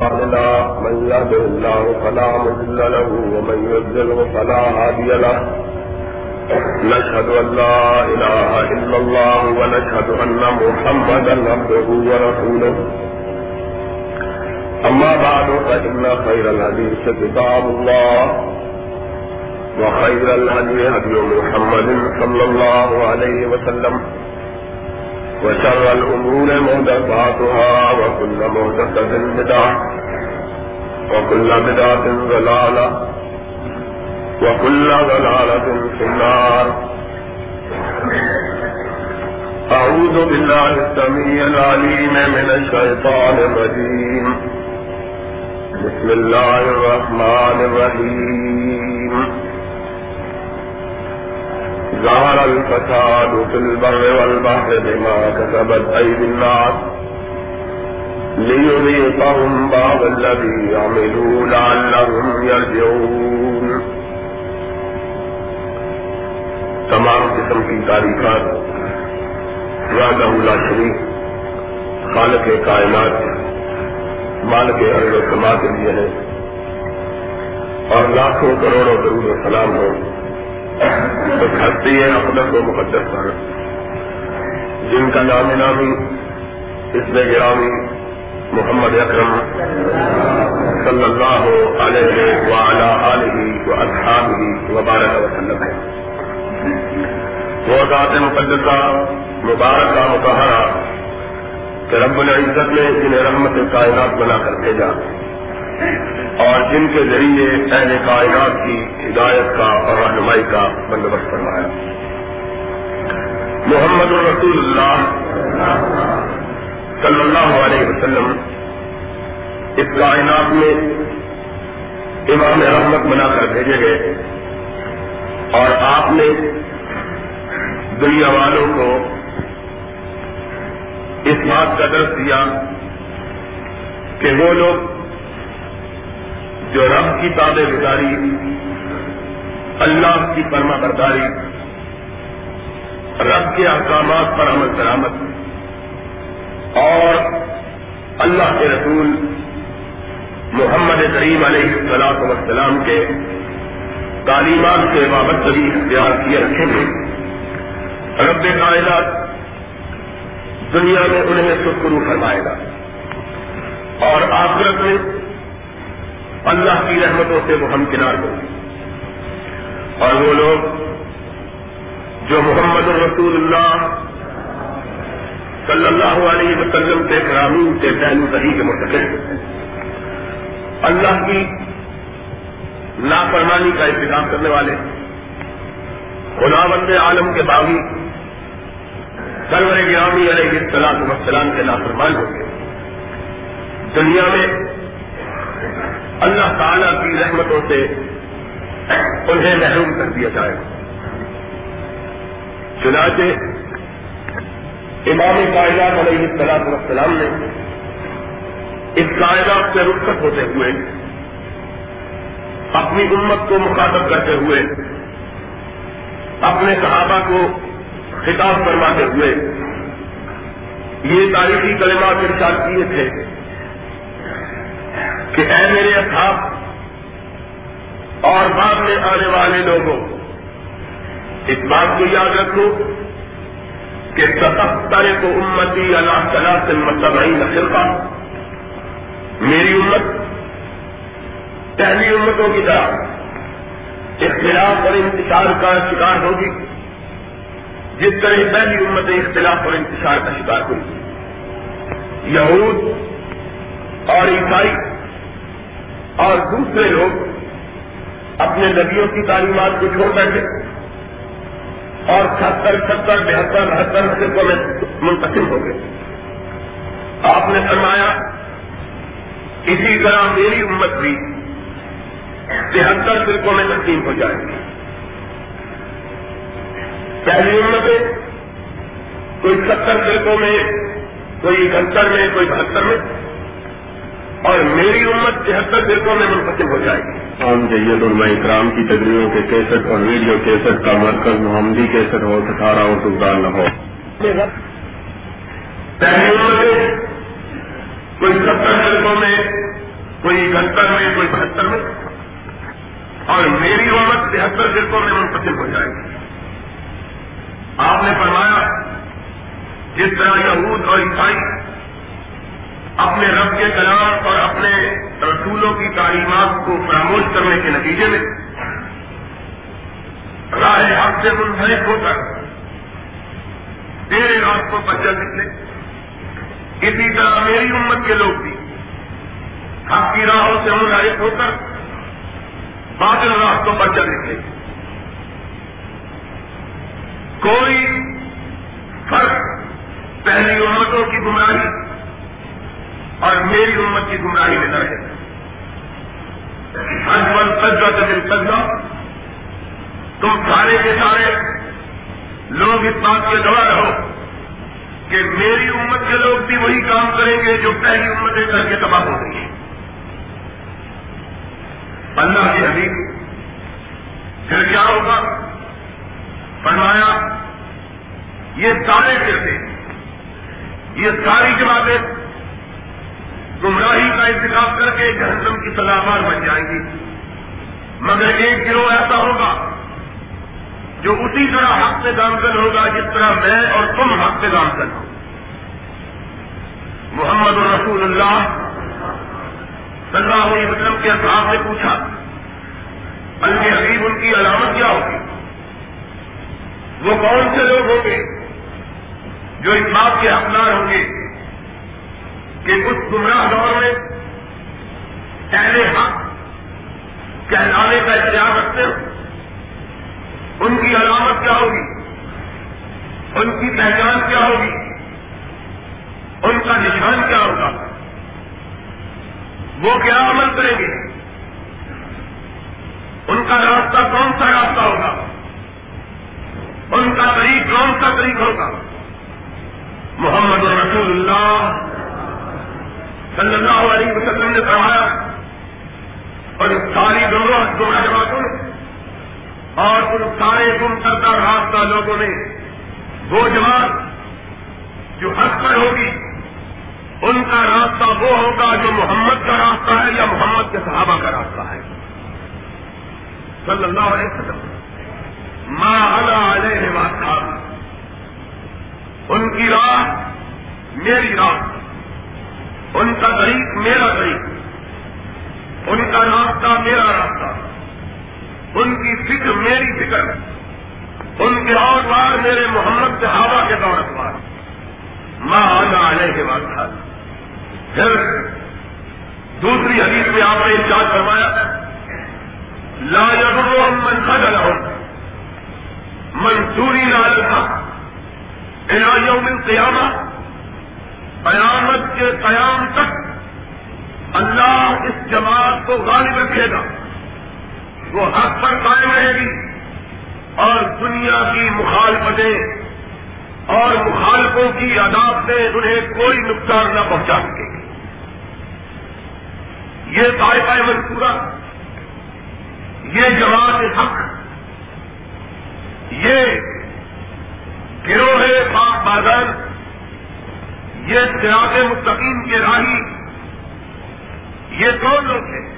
الله من يهده الله فلا مضل له، ومن يضلل فلا هادي له. نشهد أن لا إله إلا الله، ونشهد أن محمدا عبده ورسوله. أما بعد، فإن خير الحديث كتاب الله، وخير الهدي هدي محمد صلى الله عليه وسلم. وشر الأمور مهدفاتها، وكل مهدفة بدعة. وكل بدعة ضلالة وكل ضلالة في النار. أعوذ بالله السميع العليم من الشيطان الرجيم. بسم الله الرحمن الرحيم. ظهر الفساد في البر والبحر بما كسبت أيدي الناس. ليذيقهم بعض الذي عملوا لعلهم يرجعون تمام قسم کی تاریخات، وعدہ لا شریف، خالق کائنات، مالک ارد و سما کے لیے ہے اور لاکھوں کروڑوں درود و سلام ہو۔ ہستی ہے اقدس و مقدس پر، جن کا نام نامی، اس میں گرامی محمد اکرم صلی اللہ علیہ وعلا علیہ و اصحابہ وبارک وسلم. ہے وہ ذات مقدسہ، مبارکہ متحرہ کہ رب العزت نے جنہیں رحمت کائنات بنا کر بھیجا اور جن کے ذریعے اہل کائنات کی ہدایت کا اور رہنمائی کا بندوبست فرمایا۔ محمد رسول اللہ صلی اللہ علیہ وسلم، اس کائنات میں امام رحمت بنا کر بھیجے گئے۔ اور آپ نے دنیا والوں کو اس بات کا درد دیا کہ وہ لوگ جو رب کی تابے گزاری اللہ کی فرما برداری، رب کے احکامات پر عمل درامد اور اللہ کے رسول محمد کریم علیہ السلام وسلام کے تعلیمات سے وابستگی اختیار کیے رکھیں گے رب کائنات دنیا میں انہیں سکرو فرمائے گا۔ اور آخرت میں اللہ کی رحمتوں سے وہ ہم کنار ہوں۔ گے اور وہ لوگ جو محمد الرسول اللہ صلی اللہ علیہ وسلم کے گرامین کے پہلو صحیح کے مرتکب اللہ کی لاپرمانی کا انتظام کرنے والے خدا بند عالم کے باغی، سرور گرامی علیہ السلام وسلام کے لاپرمان ہوں گے دنیا میں اللہ تعالی کی رحمتوں سے انہیں محروم کر دیا جائے۔ چنانچہ امام کائنات علیہ السلام وسلام نے اس کائنات سے رخصت ہوتے ہوئے اپنی امت کو مخاطب کرتے ہوئے، اپنے صحابہ کو خطاب فرماتے ہوئے یہ تاریخی کلمات ارشاد کیے تھے کہ اے میرے اصحاب اور بعد میں آنے والے لوگوں، اس بات کو یاد رکھو کہ ستہتر کو امتی اللہ تعالیٰ سے مطلب نہ میری امت، پہلی امتوں کی طرح اختلاف اور انتشار کا شکار ہوگی۔ جس طرح پہلی امت اختلاف اور انتشار کا شکار ہوئی۔ یہود اور عیسائی اور دوسرے لوگ اپنے نبیوں کی تعلیمات کو چھوڑ بیٹھے۔ اور ستر ستر، بہتر بہتر فرقوں میں منتقل ہو گئے۔ آپ نے فرمایا، اسی طرح میری امت بھی تہتر فرقوں میں تقسیم ہو جائے گی۔ پہلی امتیں کوئی ستر فرقوں میں، کوئی اکہتر میں، کوئی بہتر میں۔ اور میری امت تہتر فرقوں میں منتقل ہو جائے گی۔ عام جید علماء اکرام کی تقریروں کے کیسٹ اور ویڈیو کیسٹ کا مرکز محمدی کیسٹ ہو ستارہ اور ٹکڑا نہ ہو کوئی ستر فرقوں میں کوئی اکہتر میں کوئی بہتر میں۔ اور میری امت تہتر فرقوں میں منتقل ہو جائے گی۔ آپ نے فرمایا جس طرح یہود اور عیسائی اپنے رب کے کلام اور اپنے رسولوں کی تعلیمات کو فراموش کرنے کے نتیجے میں راہ حق سے منحرف ہو کر تیرے راستوں پر چل نکلے اسی طرح میری امت کے لوگ بھی حق کی راہوں سے منحرف ہو کر باطل راستوں پر چل نکلے کوئی فرق پہلی امتوں کی گمراہی اور میری امت کی گمراہی میں نہ رہے۔ اجمل قدرت دل قدرہ۔ تم سارے کے سارے لوگ اس بات کے گواہ رہو کہ میری امت کے لوگ بھی وہی کام کریں گے جو پہلی امتیں کر کے تباہ ہو گئی اللہ کی حبیب، پھر کیا ہوگا؟ فرمایا، یہ سارے کرتے یہ ساری جماعتیں گمراہی کا انتخاب کر کے جہنم کی سلامات بن جائیں گی۔ مگر ایک گروہ ایسا ہوگا جو اسی طرح حق سے گامزن ہوگا جس طرح میں اور تم حق سے گامزن ہو۔ محمد رسول اللہ صلی اللہ علیہ وسلم کے اصحاب نے پوچھا، اللہ حبیب ان کی علامت کیا ہوگی؟ وہ کون سے لوگ ہوں گے جو اس بات کے حقدار ہوں گے؟ کہ اس گمراہ دور میں پہلے حق کہلانے کا اختیار رکھتے ہو۔ ان کی علامت کیا ہوگی؟ ان کی پہچان کیا ہوگی؟ ان کا نشان کیا ہوگا؟ وہ کیا عمل کریں گے؟ ان کا راستہ کون سا راستہ ہوگا؟ ان کا طریق کون سا طریق ہوگا؟ محمد رسول اللہ صلی اللہ علیہ وسلم نے پڑھایا اور اس ساری دونوں دونوں جماعتوں نے، اور ان سارے گم کردہ راستہ لوگوں نے، وہ جماعت جو حق پر ہوگی، ان کا راستہ وہ ہوگا جو محمد کا راستہ ہے یا محمد کے صحابہ کا راستہ ہے۔ صلی اللہ علیہ وسلم ماں علیہ وسلم، ان کی راہ میری راہ۔ ان کا طریق میرا طریق، ان کا راستہ میرا راستہ، ان کی فکر میری فکر، ان کے اور بار میرے محمد کے ہوا کے دور بار ماں آنا آنے کے بعد تھا پھر دوسری حدیث میں آپ نے انچارج کروایا لا ہم من خجل ہوں منصوری لال تھا یوم القیامہ۔ قیامت قیامت کے قیام تک اللہ اس جماعت کو غالب رکھے گا۔ وہ حق پر قائم رہے گی اور دنیا کی مخالفتیں اور مخالفوں کی عدالتیں انہیں کوئی نقصان نہ پہنچا سکے۔ گی یہ طائفہ منصورہ، یہ جماعت حق، یہ گروہ پاک بازار یہ سیاق مستقیم کے راہی یہ کون لوگ ہیں؟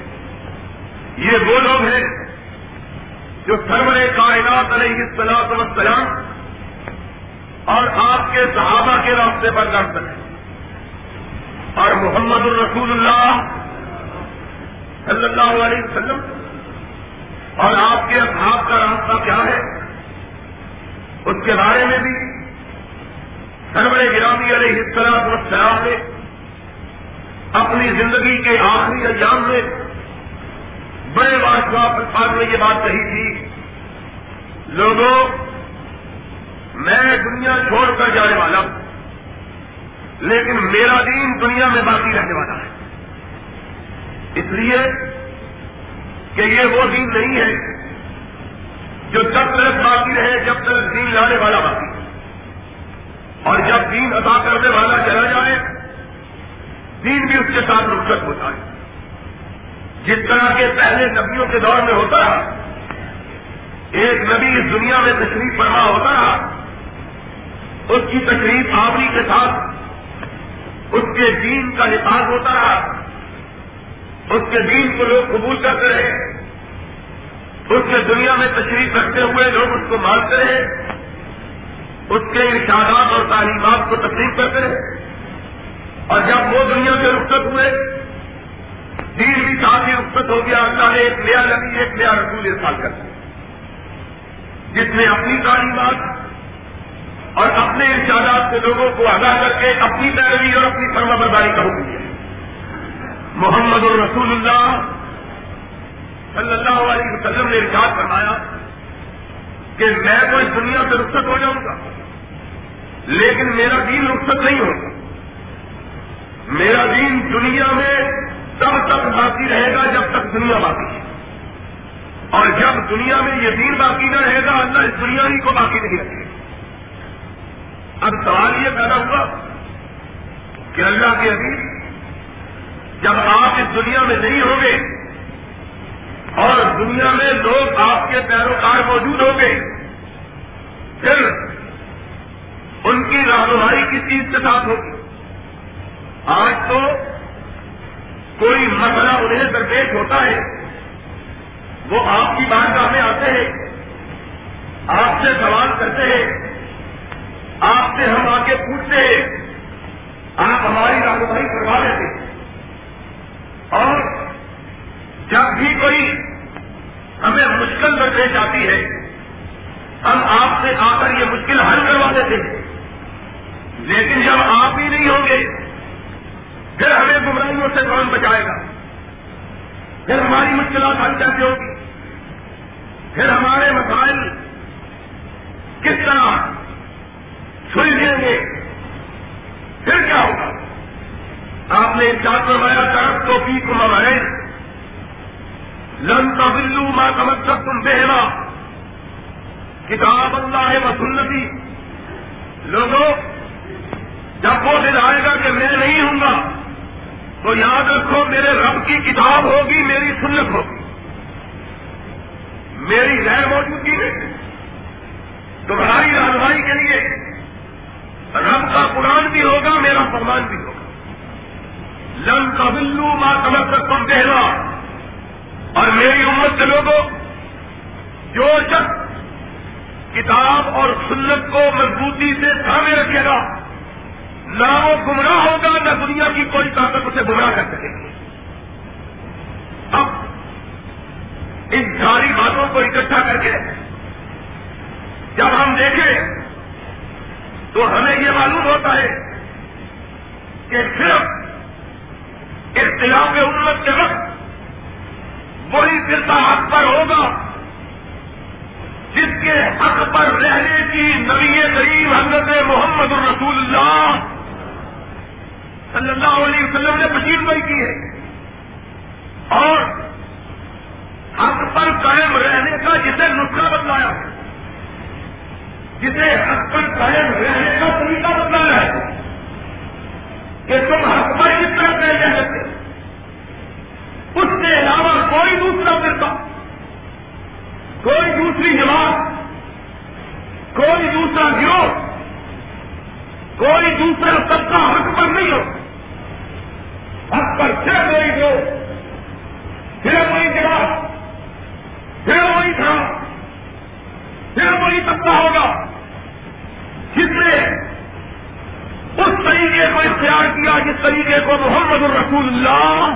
یہ وہ لوگ ہیں جو سرور کائنات علیہ السلام وسلام اور آپ کے صحابہ کے راستے پر کر سکے اور محمد الرسول اللہ صلی اللہ علیہ وسلم اور آپ کے اصحاب کا راستہ کیا ہے؟ اس کے بارے میں بھی سرور گرامی علیہ السلام وسلام نے اپنی زندگی کے آخری ایام میں بڑے الفاظ میں یہ بات کہی تھی، لوگوں، میں دنیا چھوڑ کر جانے والا ہوں، لیکن میرا دین دنیا میں باقی رہنے والا ہے۔ اس لیے کہ یہ وہ دین نہیں ہے جو جب تک باقی رہے، جب تک دین لانے والا باقی اور جب دین ادا کرنے والا چلا جائے، دین بھی اس کے ساتھ رخصت ہوتا ہے۔ جس طرح کے پہلے نبیوں کے دور میں ہوتا رہا، ایک نبی اس دنیا میں تشریف فرما ہوتا رہا، اس کی تشریف آوری کے ساتھ اس کے دین کا نفاذ ہوتا رہا، اس کے دین کو لوگ قبول کرتے رہے، اس کے دنیا میں تشریف رکھتے ہوئے لوگ اس کو مانتے رہے۔ اس کے ارشادات اور تعلیمات کو تسلیم کرتے رہے۔ اور جب وہ دنیا سے رخصت ہوئے، دین بھی ساتھ ہی رخصت ہو گیا، اللہ نے ایک نیا نبی، ایک نیا رسول ارسال کر دیا۔ جس نے اپنی تعلیمات اور اپنے ارشادات سے لوگوں کو ادا کر کے اپنی پیروی اور اپنی فرما برداری کا حکم دیا۔ محمد الرسول اللہ صلی اللہ علیہ وسلم نے ارشاد فرمایا کہ میں تو اس دنیا سے رخصت ہو جاؤں گا۔ لیکن میرا دین رخصت نہیں ہوگا میرا دین دنیا میں تب تک باقی رہے گا جب تک دنیا باقی ہے۔ اور جب دنیا میں یہ دین باقی نہ رہے گا، اللہ اس دنیا ہی کو باقی نہیں رکھے اب سوال یہ پیدا ہوا کہ اللہ کے عزیز جب آپ اس دنیا میں نہیں ہوں گے اور دنیا میں لوگ آپ کے پیروکار موجود ہوں گے، پھر ان کی رہنمائی کس چیز کے ساتھ ہوگی۔ آج تو کوئی مسئلہ انہیں درپیش ہوتا ہے۔ وہ آپ کی بارگاہ میں آتے ہیں۔ آپ سے سوال کرتے ہیں۔ آپ سے ہم آ کے پوچھتے ہیں۔ آپ ہماری رہنمائی کروا لیتے اور جب بھی کوئی ہمیں مشکل درپیش آتی ہے، ہم آپ سے آ کر یہ مشکل حل کروا دیتے ہیں۔ لیکن جب آپ ہی نہیں ہوں گے، پھر ہمیں گمراہیوں سے کون بچائے گا؟ پھر ہماری مشکلات حل کیسے ہوگی؟ پھر ہمارے مسائل کس طرح سلجھیں گے؟ پھر کیا ہوگا؟ آپ نے چار فرمایا طرف تو پی کو مرائے لن کا بلو ماں سمجھ سب تم بہنا کتاب اللہ ہے وہ سنتی۔ لوگوں جب وہ دن آئے گا کہ میں نہیں ہوں گا، تو یاد رکھو میرے رب کی کتاب ہوگی، میری سنت ہوگی۔ میری غیر موجودگی میں تمہاری رہنمائی کے لیے رب کا قرآن بھی ہوگا، میرا فرمان بھی ہوگا۔ لن کا بلو ماں کمر تک تم کہنا اور میری امت کے لوگوں، جو شخص کتاب اور سنت کو مضبوطی سے تھامے رکھے گا نہ وہ گمراہ ہوگا، نہ دنیا کی کوئی طاقت اسے گمراہ کر سکے۔ گی اب ان ساری باتوں کو اکٹھا کر کے جب ہم دیکھیں تو ہمیں یہ معلوم ہوتا ہے کہ صرف اختلاف امت کے وقت وہی فرقہ حق پر ہوگا جس کے حق پر رہنے کی نبی کریم حضرت محمد الرسول اللہ صلی اللہ علیہ وسلم نے مشین گوئی کی ہے۔ اور حق پر قائم رہنے کا جسے نسخہ بتلایا۔ ہے جسے حق پر قائم رہنے کا طریقہ بتلایا ہے۔ کہ تم حق پر کس طرح قائم رہ سکتے اس کے علاوہ کوئی دوسرا فرقہ، کوئی دوسری جماعت، کوئی دوسرا گروہ، کوئی دوسرا طبقہ حق پر نہیں ہو۔ حق پر پھر وہی دو۔ پھر وہی جواب پھر وہی تھا پھر وہی طبقہ ہوگا۔ جس نے اس طریقے کو اختیار کیا جس طریقے کو محمد الرسول اللہ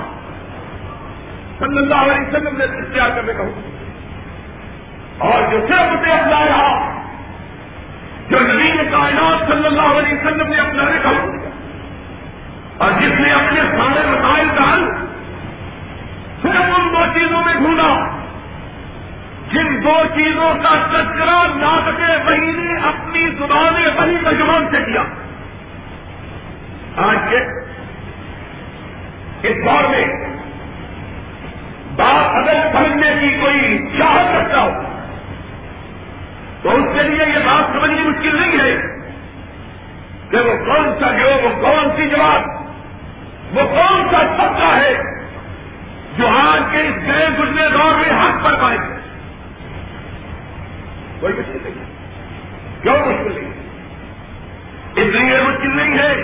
صلی اللہ علیہ وسلم نے اختیار کرنے کا حکم اور جو صرف اسے اپنا رہا، جو نبی کائنات صلی اللہ علیہ وسلم نے اپنانے کا حکم اور جس نے اپنے سارے مسائل کا حل صرف ان دو چیزوں میں ڈھونڈا، جن دو چیزوں کا تذکرہ ناطق وہی نے اپنی زبان وہی مجمان سے کیا۔ آج کے اس دور میں بات اگر سمجھنے کی کوئی چاہت رکھتا ہو، تو اس کے لیے یہ بات سمجھنی مشکل نہیں ہے کہ وہ کون سا جو وہ کون سی جواب وہ کون سا طبقہ ہے جو آج کے اس گئے گزرے دور میں حق پر پائے گئے کوئی مشکل نہیں ہے۔ کیوں مشکل نہیں اس لیے مشکل نہیں ہے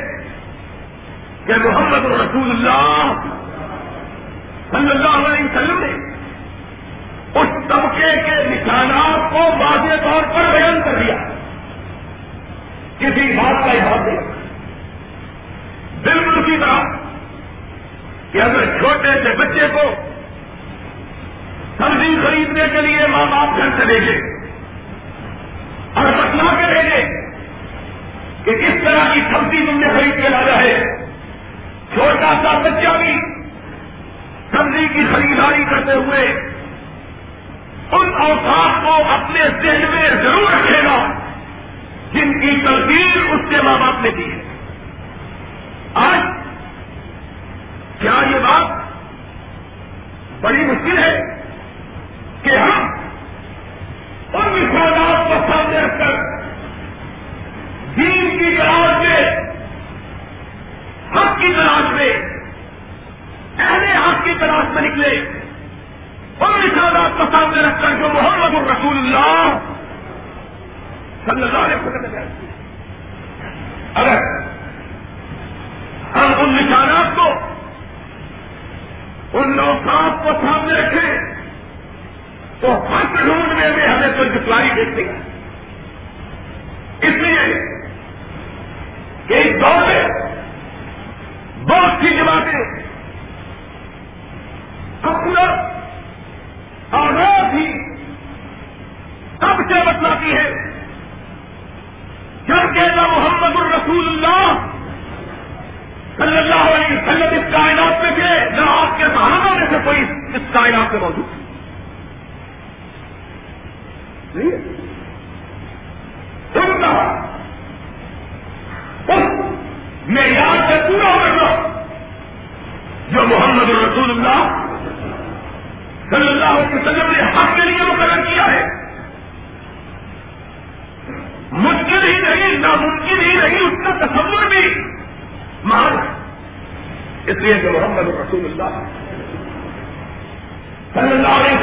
کہ محمد رسول اللہ صلی اللہ علیہ وسلم نے اس طبقے کے نشانات کو واضح طور پر بیان کر دیا۔ کسی بات کا احاطہ دل بالکل اسی طرح کہ اگر چھوٹے سے بچے کو سبزی خریدنے کے لیے ماں باپ گھر چلے گے اور نہ کرے گے کہ کس طرح کی سبزی تم نے خرید کے لایا ہے، چھوٹا سا بچہ بھی سبزی کی خریداری کرتے ہوئے ان اوقات کو اپنے ذہن میں ضرور رکھے گا، جن کی ترتیب اس کے ماں باپ نے دی ہے۔ کیا یہ بات بڑی مشکل ہے کہ ہم ان مفادات کو سامنے رکھ کر دین کی تلاش میں، حق کی تلاش میں، اہل حق کی تلاش میں نکلے، ان مفادات کو سامنے رکھ کر جو محمد الرسول اللہ صلی اللہ علیہ وسلم اگر ہم ان نشانات کو ان اوقات کو سامنے رکھیں تو ہر ڈھونڈنے میں ہمیں تو ڈپلائی دیکھتی ہیں۔ اس لیے کہ اس دور میں بہت سی جماعتیں اپنا اور روز ہی سب سے بتلاتی ہے کائنات میں موجود ہے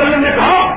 وسلم نے کہا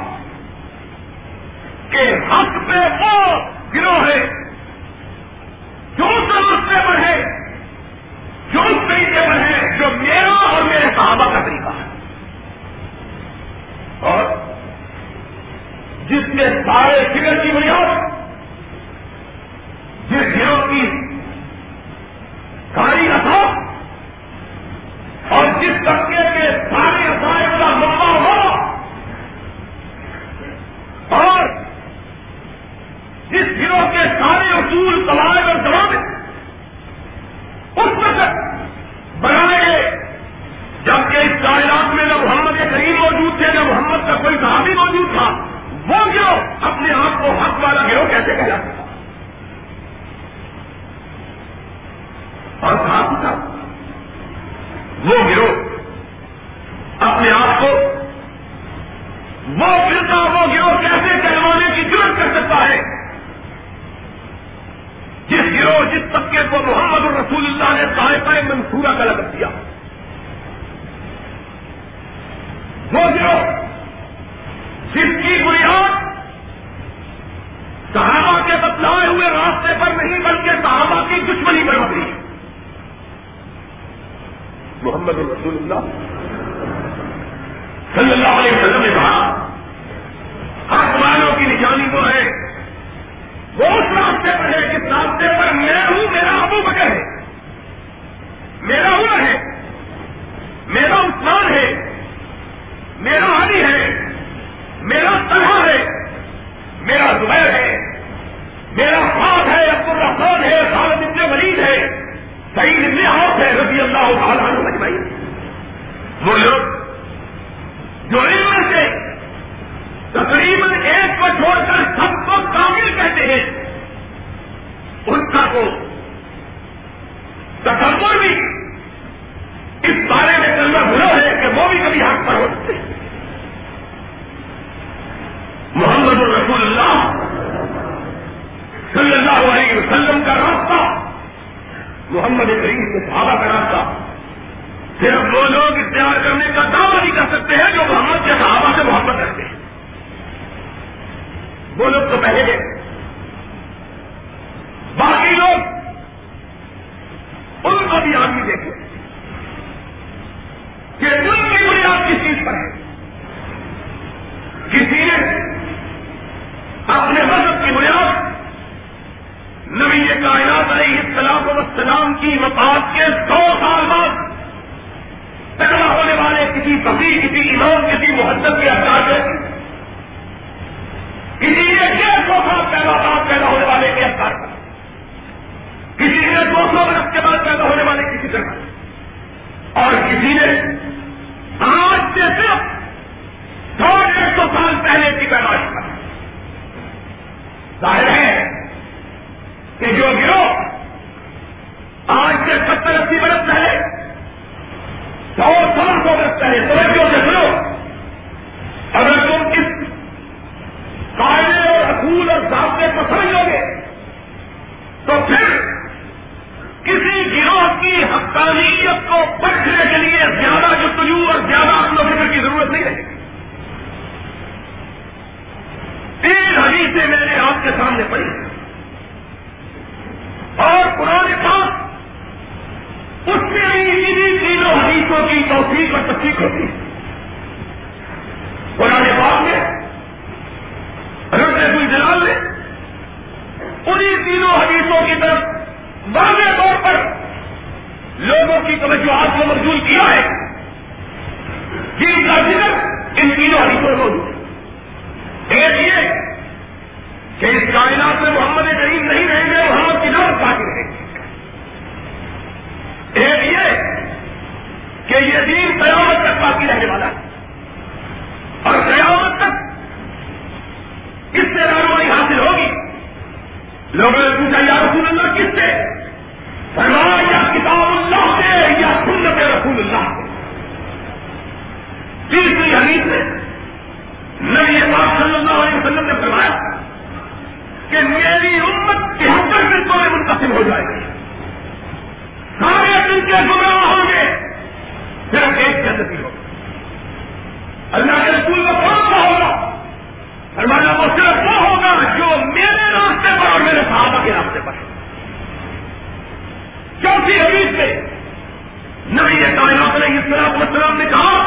علیہ السلام وسلم نے کہا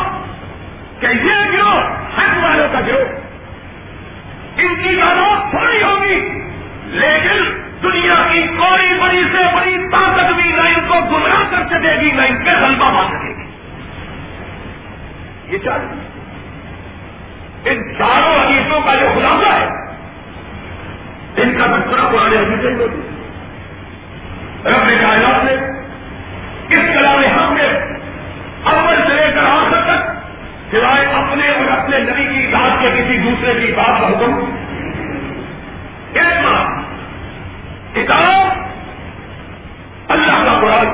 کہ یہ گروہ حج والوں کا گروہ ان کی تعداد تھوڑی ہوگی، لیکن دنیا کی کوئی بڑی سے بڑی طاقت بھی نہ ان کو گمراہ کر سکے گی، نہ ان پہ حلبہ مار سکے گی۔ یہ چار ان چاروں حدیثوں کا جو خلاصہ ہے، ان کا مشورہ پرانے حدیثیں ہوتی رب کائنات نے اس کلام سوائے اپنے اور اپنے نبی کی بات کے کسی دوسرے کی بات کا حکم۔ ایک بات، کتاب اللہ کا قرآن۔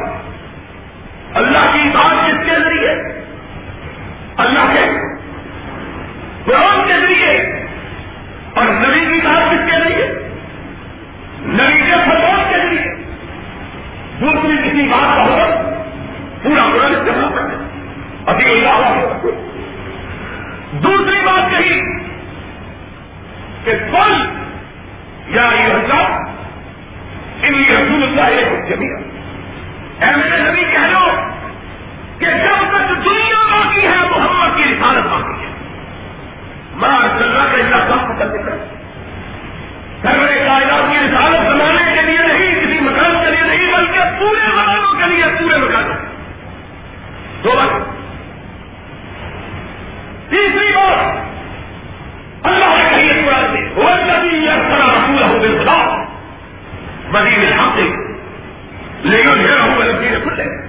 اللہ کی بات کس کے ذریعے؟ اللہ کے قرآن کے ذریعے۔ اور نبی کی بات کس کے ذریعے؟ نبی کے فروغ کے ذریعے۔ دوسری کسی بات کا حکم پورا کہ کل یا یہ حضرت ان رسول اللہ ایک جمیا ایسے نبی، کہہ لو کہ جب تک دنیا باقی ہے، محمد کی رسالت باقی ہے۔ ماں اللہ کا اللہ کا ختم نکل سرور کائنات کی رسالت بنانے کے لیے نہیں، کسی مکان کے لیے نہیں، بلکہ پورے مکانوں کے لیے، پورے مکانوں دو بات۔ تیسری بات، اللہ کے لیے پورا خدا لیکن یہ کھلے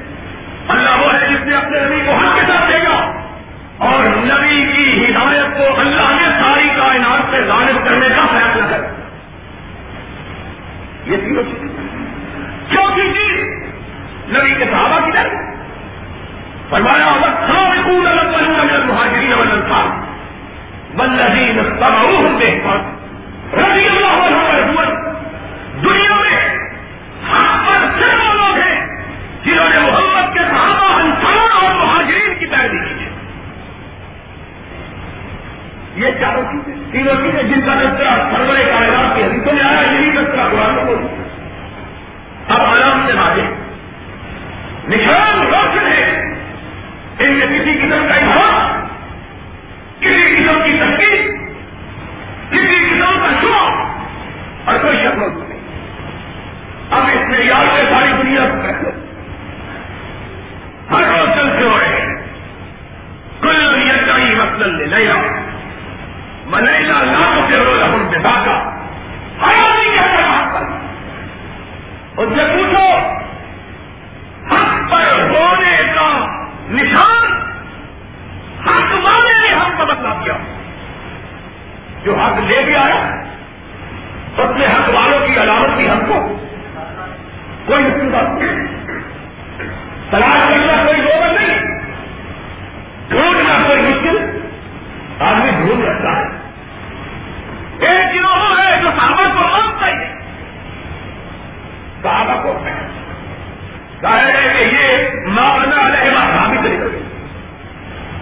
ظاہر ہے کہ یہ مانا علیہ صحابی سے نکل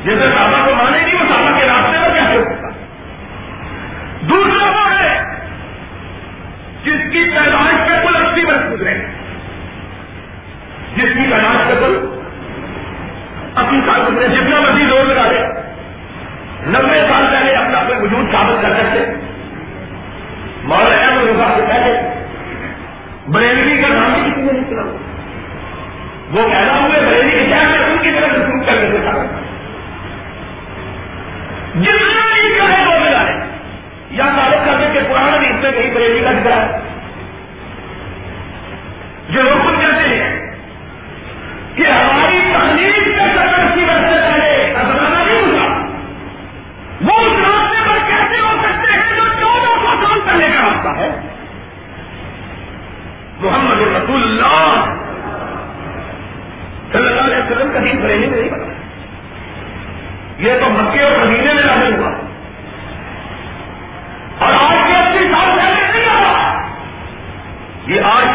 جیسے بابا کو مانے گی وہ صحابہ کے راستے میں کیا ہو دوسرا وہ ہے جس کی پیدائش پہ کل اسی محسوس رہے جس کی پیدائش پہ کل اسی سال گزرے۔ جتنا مرضی زور لگا دے۔ نبے سال پہلے اپنا اپنے وجود ثابت کر سکتے۔ مولانا احمد رفا سے پہلے بریلوی کا نام بھی کسی نے وہ پیدا ہوئے بریلی کے شہر میں ان کی طرف رسوخ کرنے سے تھا؟ جتنا بھی وہ ملا ہے، یا تعلق کرنے کے پرانا بھی اس میں کہیں بریلی کا ہے۔ جو لوگ کہتے ہیں کہ ہمارے یہ تو مکے اور مدینے میں نازل ہوا۔ اور آج کے اسی سال پہلے نہیں آ یہ آج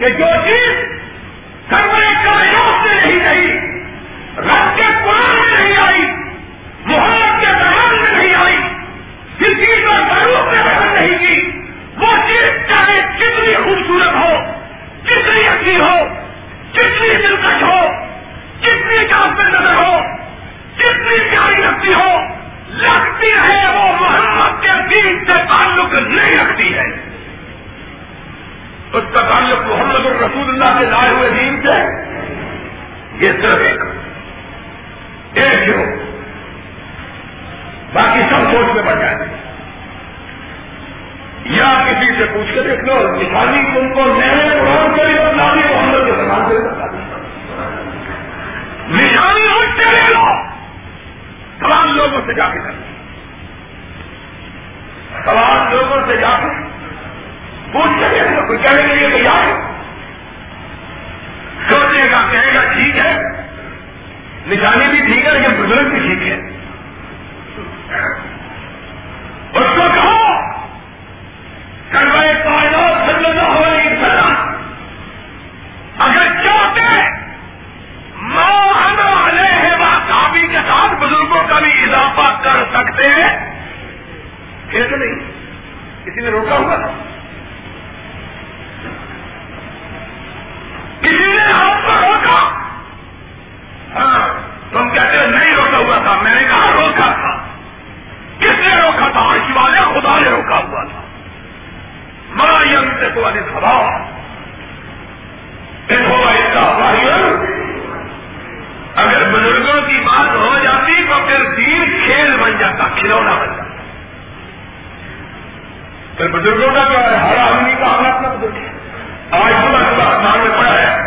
کہ جو چیز یم سے تو ادھر ایسا بھائی اگر بزرگوں کی بات ہو جاتی تو پھر دین کھیل بن جاتا، کھلونا بن جاتا۔ پھر بزرگوں کا کیا ہے؟ ہر آدمی کا حالات اپنا بزرگ ہے آج صبح صبح اخبار میں پڑا ہے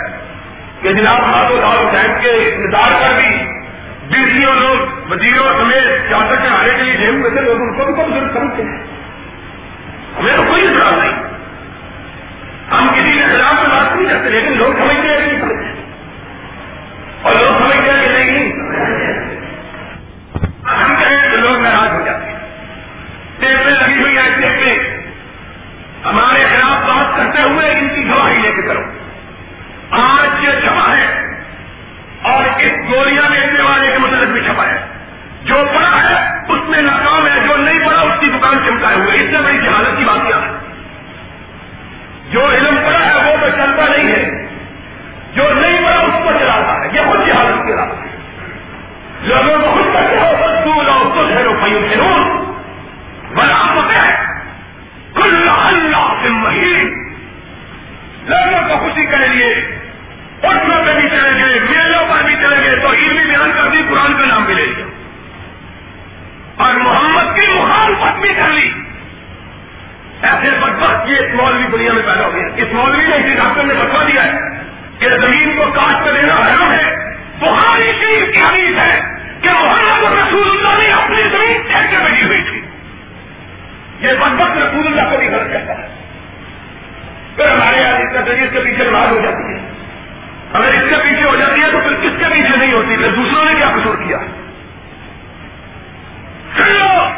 کہ جناب مادو لال حسین کے انتظار پر بھی بیسوں لوگ، وزیروں سمیت چادر کے آنے کے لیے جیم میں سے لوگ ان کو بھی تو بزرگ سمجھتے ہیں۔ ہمیں تو کوئی اطلاع نہیں۔ ہم کسی تو بات نہیں کرتے، لیکن لوگ سمجھتے ہیں کہ اور لوگ سمجھتے ہیں کہ نہیں۔ ہم کہیں تو لوگ ناراض ہو جاتے ہیں۔ ٹیپ لگی ہوئی ہے ٹیپ ہمارے خلاف بات کرتے ہوئے ان کی گواہی لے کے کرو۔ آج یہ چھپا ہے اور اس گولیاں بیچنے والے کے متعلق بھی چھپا ہے۔ جو پڑا ہے، اس میں ناکام ہے، جو نہیں پڑا اس کی دکان چمکائے ہوئے۔ اس سے بڑی جہالت کی بات کیا ہے۔ جو علم پڑا ہے وہ تو چلتا نہیں ہے جو نہیں پڑا اس کو چلاتا ہے یہ خود جہالت کی رات ہے لوگوں کو خود کرتے ہو تو تو کل اللہ سے مہین۔ لوگوں کو خوشی کے لیے پہ بھی چلے گئے میلوں پر بھی چلے گئے تو علمی بیان کر دی، قرآن کا نام بھی لے لیا۔ اور محمد کی مخالفت بھی کر لی۔ ایسے بدبخت یہ اس مولوی دنیا میں پیدا ہو گیا اس مولوی نے اسی ڈاکٹر نے بتوا دیا ہے کہ زمین کو کاٹ کر دینا حرام ہے۔ بخاری شریف کی حدیث ہے۔ کہ محمد رسول اللہ نے اپنی زمین ٹھیک کے بنی ہوئی تھی۔ یہ بدبخت رسول اللہ کو بھی غلط کہتا ہے۔ پھر ہمارے یہاں اس کا شریر کے پیچھے نماز ہو جاتی ہے۔ اگر اس کے پیچھے ہو جاتی ہے تو پھر کس کے پیچھے نہیں ہوتی؟ پھر دوسروں نے کیا قصور کیا؟ مسئلہ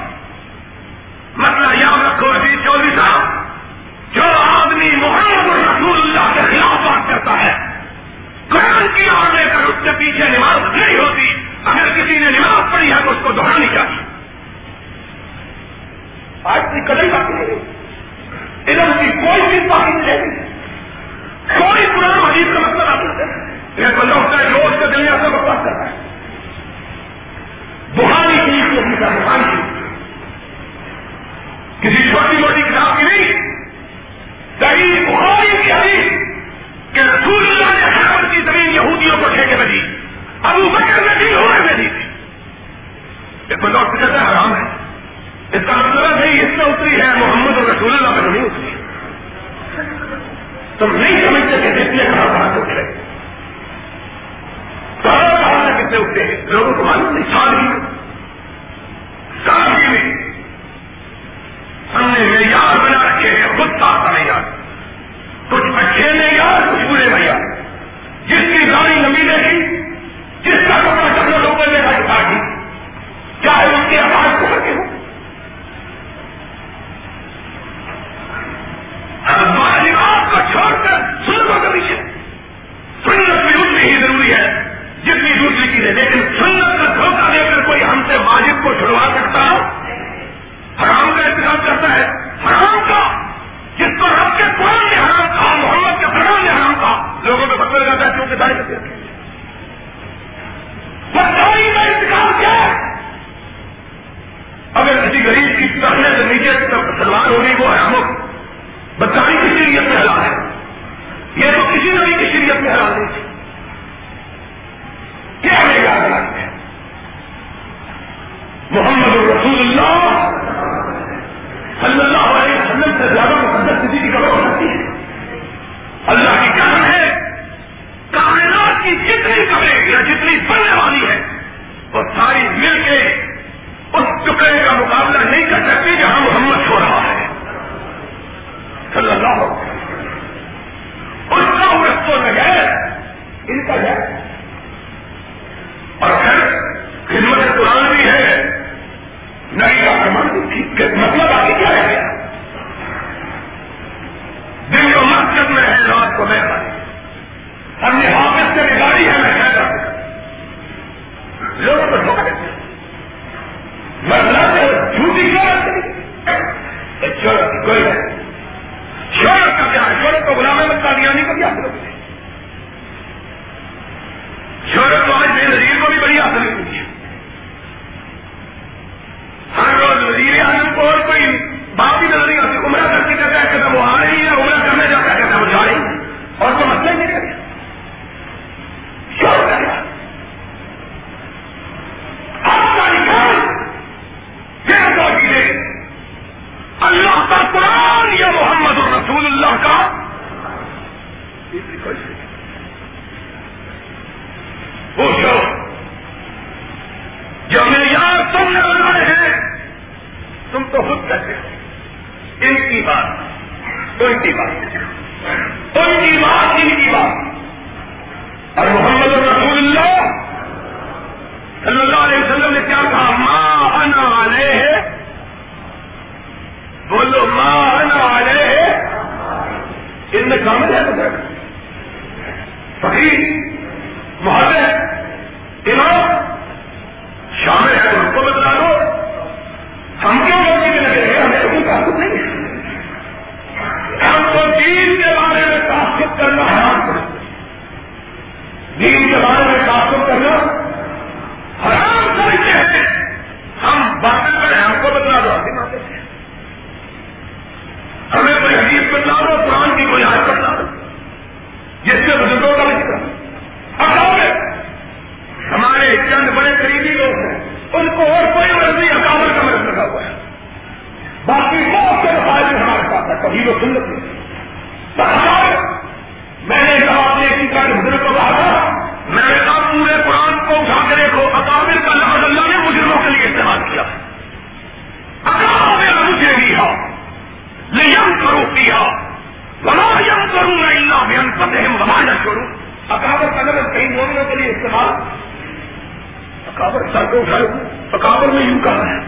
کابر سر کو اٹھائے ہوئے کابر میں یوں کہا ہے۔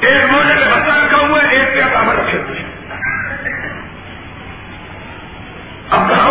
ایک روزے کے بچہ رکھا ہوا ہے، ایک کیا کابر رکھے۔ ہوئے اب کہا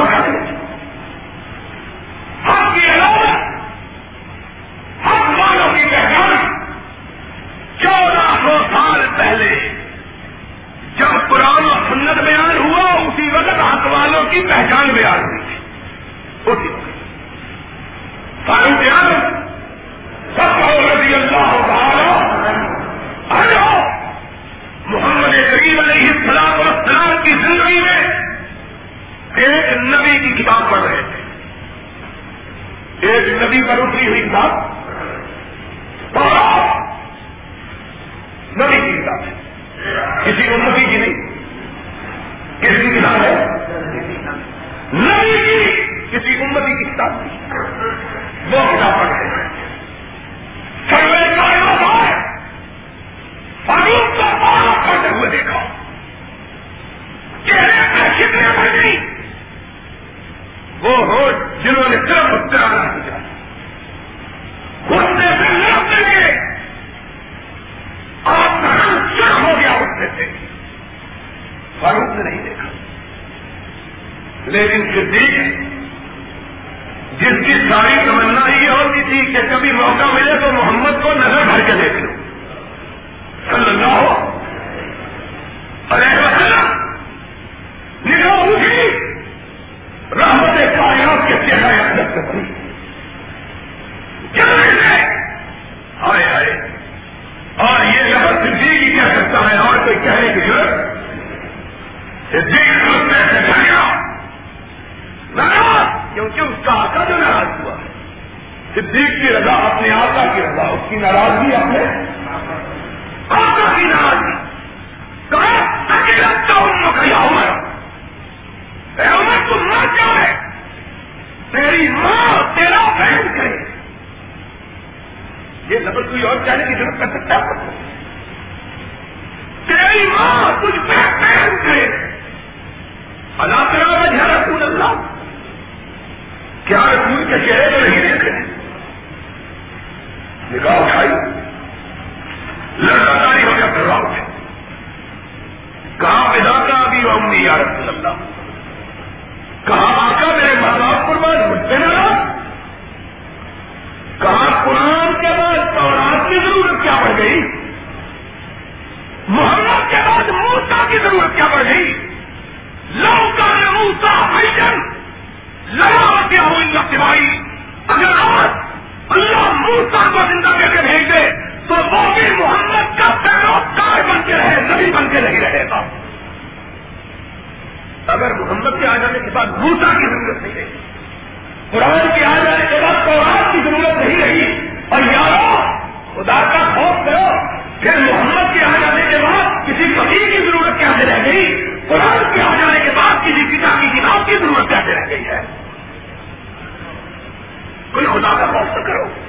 کوئی خدا کا خوف تو کرو۔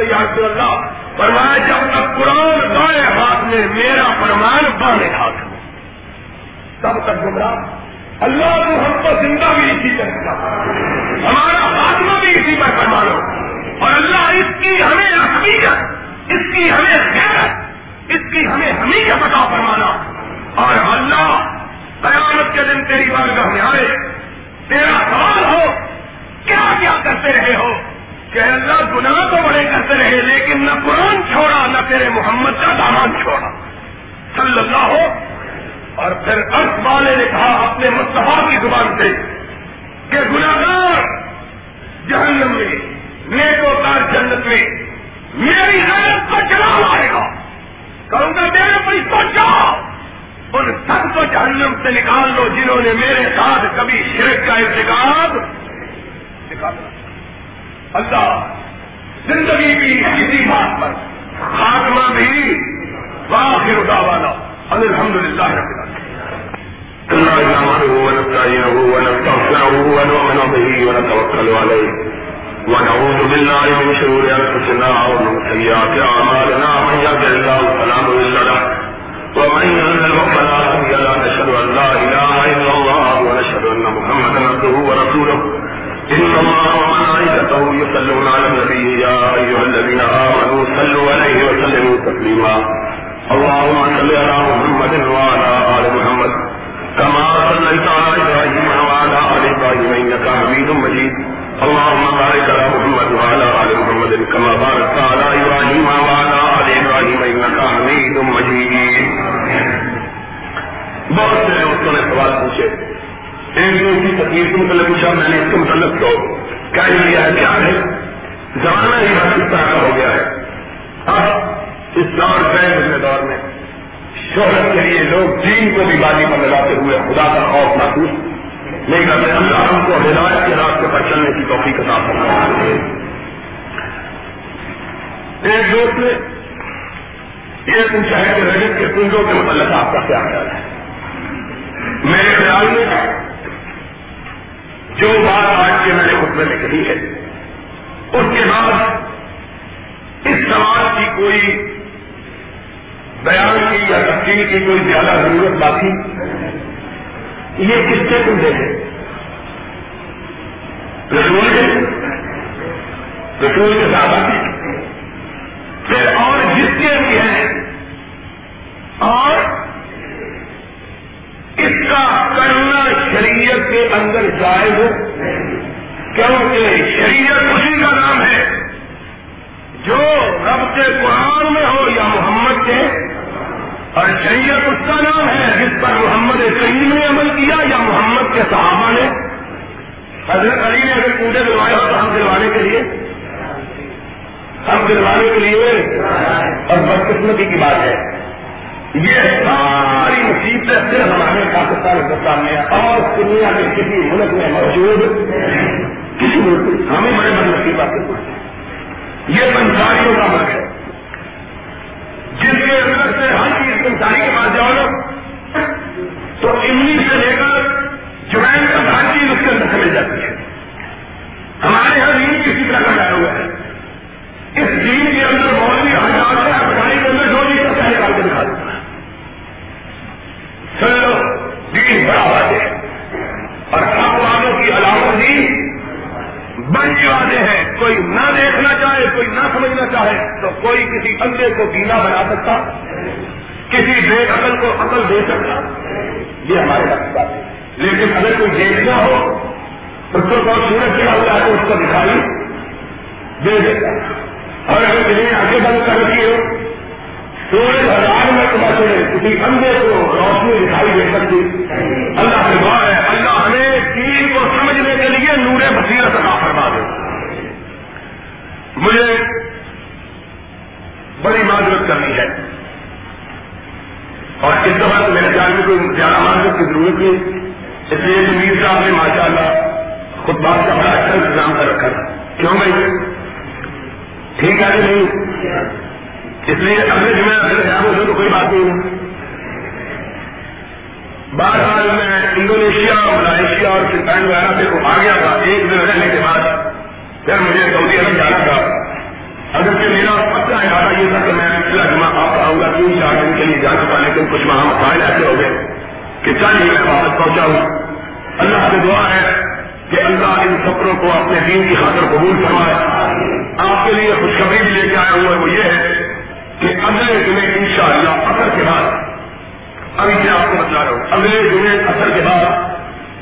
کہتے یا رسول اللہ، فرمایا، جب تک قرآن بائیں ہاتھ میں میرا فرمان بائیں ہاتھ میں تب تک گمراہ۔ اللہ کو ہم کو زندہ بھی اسی طرح ہمارا خاتمہ بھی اسی پر فرمانو اور اللہ اس کی ہمیں اصلیت اس کی ہمیں خیرت، اس کی ہمیں حمیت بتا فرمانا۔ اور اللہ، قیامت کے دن تیری بارگاہ میں آئے۔ تیرا سوال ہو، کیا کیا کرتے رہے ہو؟ کہ اللہ گناہ تو بڑے کرتے رہے، لیکن نہ قرآن چھوڑا، نہ تیرے محمد کا دامان چھوڑا۔ صلی اللہ ہو۔ اور پھر ارس والے نے کہا اپنے مصطفیٰ کی زبان سے کہ گناگار جہنم میں نیٹو کار جنت میں میری غیرت کو چلا آئے گا۔ کہوں گا میرے بھائی جاؤ۔ ان سب کو جہنم سے نکال لو جنہوں نے میرے ساتھ کبھی شرک کا ارتکاب نکالا۔ اللہ، زندگی بھی کسی بات پر، خاتمہ بھی واخر دعوانا الحمد للہ رب الله نعمده ونستعينه ونستغفره ونؤمن به ونتوكل عليه ونعوذ بالله من شرور انفسنا ومن سيئات اعمالنا، من يهد الله فلا مضل له، ومن يضلل فلا هادي له، نشهد ان لا اله الا الله ونشهد ان محمدا عبده ورسوله۔ ان الله وملائكته يصلون على النبي يا ايها الذين امنوا صلوا عليه وسلموا تسليما اللهم صل على محمد وعلى ال محمد كما صليت على ابراهيم وعلى ال ابراهيم انك حميد مجيد اللهم بارك على محمد وعلى ال محمد كما باركت على ابراهيم وعلى ال ابراهيم انك حميد مجيد بہت سے دوستوں نے سوال پوچھے۔ ایک دن کی تکلیف کے متعلق پوچھا، میں نے اس کے متعلق تو کہہ لیا ہے؟ کیا ہے؟ زمانہ ہی بس طرح کا ہو گیا ہے۔ اب اس دور میں دور میں شہرت کے لیے لوگ دین کو بھی بازی پر لگاتے ہوئے خدا کا خوف محسوس۔ نہیں کرتے اللہ ہم کو ہدایت کے راستے پر چلنے کی توفیق کے ساتھ ایک دوست نے یہ پوچھا ہے کہ رجت کے کنجوں کے متعلق آپ کا کیا خیال ہے؟ میرے خیال میں جو بات آج کے میں نے خطبے میں کہی ہے، اس کے بعد اس سوال کی کوئی بیان کی یا تفصیل کی کوئی زیادہ ضرورت باقی؟ یہ کس سے کنجے ہیں؟ رسول کے رسول کے ساتھ پھر اور جس کے بھی ہیں، اور اس کا کرنا شریعت کے اندر جائز ہو۔ کیونکہ شریعت اسی کا نام ہے جو رب کے قرآن میں ہو یا محمد کے۔ اور شریعت اس کا نام ہے جس پر محمد کریم نے عمل کیا یا محمد کے صحابہ نے۔ حضرت علی نے اگر پوجے دلوائے ہو تو ہم دلوانے کے لیے۔ ہم دلوانے کے لیے۔ اور بدقسمتی کی بات ہے۔ یہ ساری مصیبتیں صرف ہمارے پاکستان ہندوستان میں اور دنیا کے کسی ملک میں موجود کسی ملک ہمیں بڑے بڑے مصیبت یہ سنساریوں کا ملک ہے جس کے اندر سے ہر چیز پنساری کے پاس جاؤ نا تو انگلش سے لے کر جوائن کا ہر چیز اس کے اندر سے مل جاتی ہے ہمارے یہاں دین کسی طرح کا لایا ہوا ہے اس دین کے اندر مولوی ہزار ہے پڑھائی کے اندر جو چیز کا نکال کے دکھا دیتا ہے سن لو دین بڑا واضح ہے اور حق والوں کی علامت بھی بڑی واضح ہے کوئی نہ دیکھنا چاہے کوئی نہ سمجھنا چاہے تو کوئی کسی اندھے کو گیلا بنا سکتا کسی بے عقل کو عقل دے سکتا یہ ہمارے پاس بات ہے لیکن اگر کوئی دیکھنا ہو اس کو کوئی سورج چلا ہوا ہے تو اس کو دکھائی دے دیتا اور اگر کہیں آگے بند کر دیے سورج ہزار میں تمہیں کسی اندھے کو روشنی دکھائی دے سکتی اللہ سے دعا ہے اللہ ہمیں دین کو سمجھنے کے لیے نور بصیرت عطا فرما دے مجھے بڑی معذرت کرنی ہے اور اس دفعہ تو میرے خیال میں کوئی زیادہ معذرت کی ضرورت نہیں اس لیے میر صاحب نے ماشاء اللہ خود بات کا بڑا اچھا انتظام کر رکھا تھا کیوں بھائی ٹھیک ہے کہ نہیں اس لیے اگلے جمعے اگلے خیال ہو تو کوئی بات نہیں بہرحال میں انڈونیشیا ملائیشیا اور فلپائن وغیرہ سے آ گیا تھا ایک دن رہنے کے بعد پھر مجھے سعودی عرب جانا تھا اگر کہ میرا پکا ارادہ یہ تھا کہ میں پچھلا جمعہ آپ آؤں گا تین چار دن کے لیے جا چکا لیکن کچھ وہاں مسائل ایسے ہو گئے کہ چل ہی میں واپس پہنچا ہوں اللہ سے دعا ہے کہ اللہ ان سفروں کو اپنے دین کی خاطر قبول کروائے آپ کے لیے خوشخبری بھی لے کے آیا ہوا ہے، وہ یہ ہے کہ اگلے دنیں ان شاء اللہ اثر کے بعد، ابھی میں آپ کو بتلا رہا ہوں، اگلے دنیں اثر کے بعد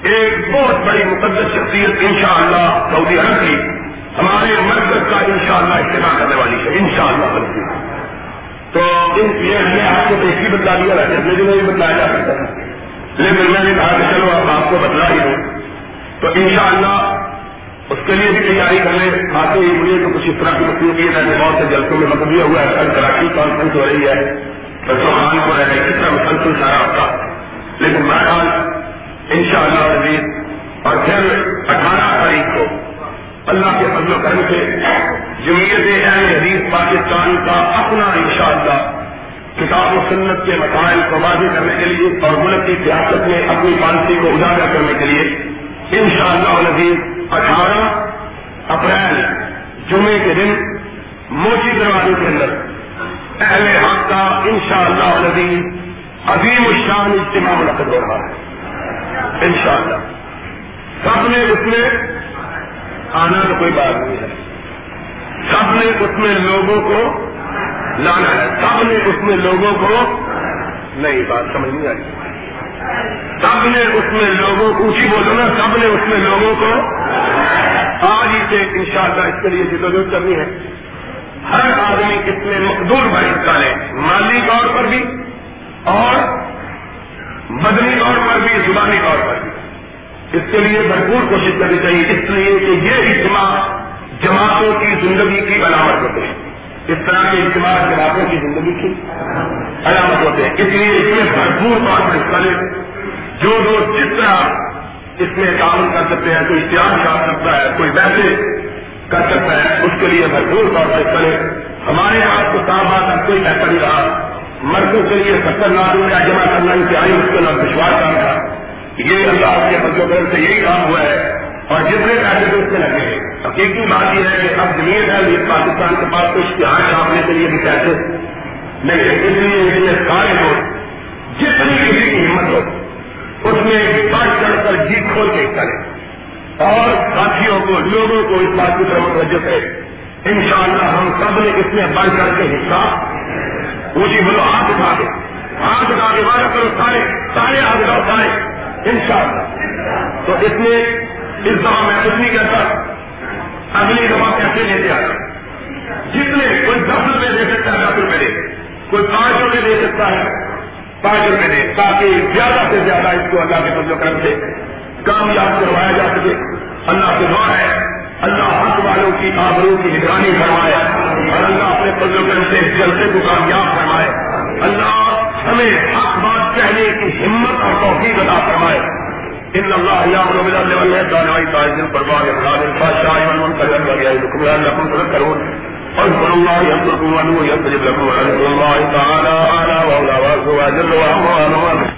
ایک بہت بڑی مقدس شخصیت ان شاء اللہ سعودی عرب کی ہمارے مرکز کا ان شاء اللہ اجتماع کرنے والی ہے ان شاء اللہ تو میں آپ کو دیکھ ہی بتلا دیا ویسے اپنے دنوں بھی بتلایا جا سکتا۔ تھا لیکن میں نے کہا کہ چلو، اب آپ کو بتلا ہی دوں۔ تو انشاءاللہ اس کے لیے بھی تیاری کر لیں آتے ہی مجھے تو کچھ اس طرح کی مصروفیت ہے بہت سے جلسوں میں مقبول ہوا ہے، کل کراچی کانفرنس ہو رہی ہے بسوں خان کو رہے کس طرح مسلسل سارا ہوتا لیکن بہرحال ان شاء اللہ عزیز، اور پھر اٹھارہ تاریخ کو اللہ کے فضل و کرم سے جمعیت اہل حدیث پاکستان کا اپنا انشاءاللہ کتاب و سنت کے مسائل کو واضح کرنے کے لیے اور ملک کی سیاست میں اپنی پالیسی کو اجاگر کرنے کے لیے ان شاء اللہ اٹھارہ اپریل، جمعے کے دن، موچی دروازے کے اندر۔ اہل حق کا ان شاء اللہ عظیم الشان اجتماع منعقد ہو رہا ہے۔ ان شاء اللہ سب نے اس میں آنا تو کوئی بات نہیں ہے۔ سب نے اس میں لوگوں کو لانا ہے۔ سب نے اس میں لوگوں کو نہیں بات سمجھ نہیں آئی۔ سب نے اس میں لوگوں کو اونچی بولو نا، سب نے اس میں لوگوں کو آج ہی سے ان شاء اللہ اس کے لیے جدوجہد کرنی ہے۔ ہر آدمی اس میں مقدور بھائی حصہ لے، مالی طور پر بھی اور بدنی طور پر بھی، زبانی طور پر بھی۔ اس کے لیے بھرپور کوشش کرنی چاہیے۔ اس لیے کہ یہ اجتماع جماعتوں کی زندگی کی علامت ہوتے ہیں اس طرح کے اجتماع جماعتوں کی زندگی کی علامت ہوتے ہیں۔ اس لیے اس میں بھرپور طور پر حصہ لے جو لوگ جس طرح اس میں کام کر سکتے ہیں، کوئی اشتہار کر سکتا ہے، کوئی ویسے کر سکتا ہے، اس کے لیے بھرپور طور پر حصہ لے ہمارے یہاں کو کام آتا کوئی ایسا نہیں رہا۔ مردوں کے لیے ستر لاکھ روپیہ جمع کرنا انتہائی اس کے نام دشوار کام تھا۔ یہ اللہ کے فضل سے یہی کام ہوا ہے اور جتنے پیسے تو اس سے لگے حقیقی بات یہ ہے کہ اب زمین ہے، یہ پاکستان کے پاس کچھ اشتہار چھاپنے کے لیے بھی پیسے لیکن اس لیے اس لیے سارے لوگ، جتنی کسی کی ہمت ہو، اس میں بڑھ چڑھ کر جیت کھول کے کرے اور ساتھیوں کو، لوگوں کو اس بات کی طرف متوجہ کرے۔ ان شاء اللہ ہم سب نے اس میں بڑھ چڑھ کے حصہ، اونچی بولو ہاتھ اٹھا کے ہاتھ اٹھا کے بارہ کرو سارے سارے ہاتھ اٹھاؤ، سارے۔ ان شاء اللہ تو اس میں اس دفعہ میں کچھ نہیں کہتا اگلی دفعہ کیسے لیتے آ جتنے کوئی دس روپے دے سکتا ہے دس روپے دے۔ کوئی پانچ روپے دے سکتا ہے۔ پانچ روپے دے۔ تاکہ زیادہ سے زیادہ اس کو اللہ کے فضل کرم سے کامیاب کروایا جا سکے۔ اللہ سے دعا ہے۔ اللہ حق والوں کی آبروں کی نگرانی فرمائے۔ اور اللہ اپنے فضل کرم سے جلسے کو کامیاب فرمائے۔ اللہ ہمیں حق بات کہنے کی ہمت اور توفیق ادا فرمائے۔ ان الله يامر بالعدل والاحسان وايتاء ذي القربى وينهى عن الفحشاء والمنكر يعظكم لعلكم تذكرون. اذكروا الله يذكركم وادعوه يستجب لكم ولذكر الله تعالى اعلى واولى واجل وامان